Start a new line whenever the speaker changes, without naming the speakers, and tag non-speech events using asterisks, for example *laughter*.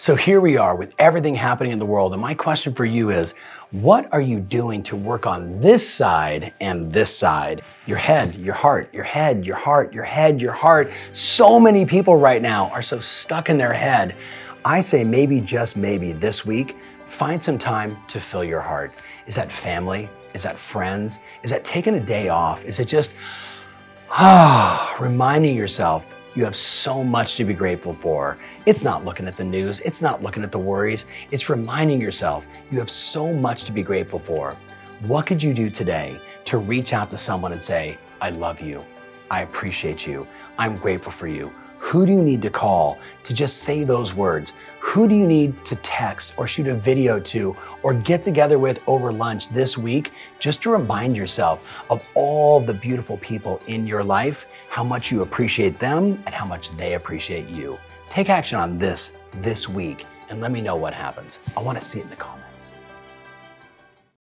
So here we are with everything happening in the world. And my question for you is what are you doing to work on this side and this side? Your head, your heart, your head, your heart, your head, your heart. So many people right now are so stuck in their head. I say maybe, just maybe this week, find some time to fill your heart. Is that family? Is that friends? Is that taking a day off? Is it just ah, *sighs* reminding yourself you have so much to be grateful for. It's not looking at the news, it's not looking at the worries, it's reminding yourself you have so much to be grateful for. What could you do today to reach out to someone and say, I love you, I appreciate you, I'm grateful for you? Who do you need to call to just say those words? Who do you need to text or shoot a video to or get together with over lunch this week just to remind yourself of all the beautiful people in your life, how much you appreciate them and how much they appreciate you? Take action on this this week and let me know what happens. I want to see it in the comments.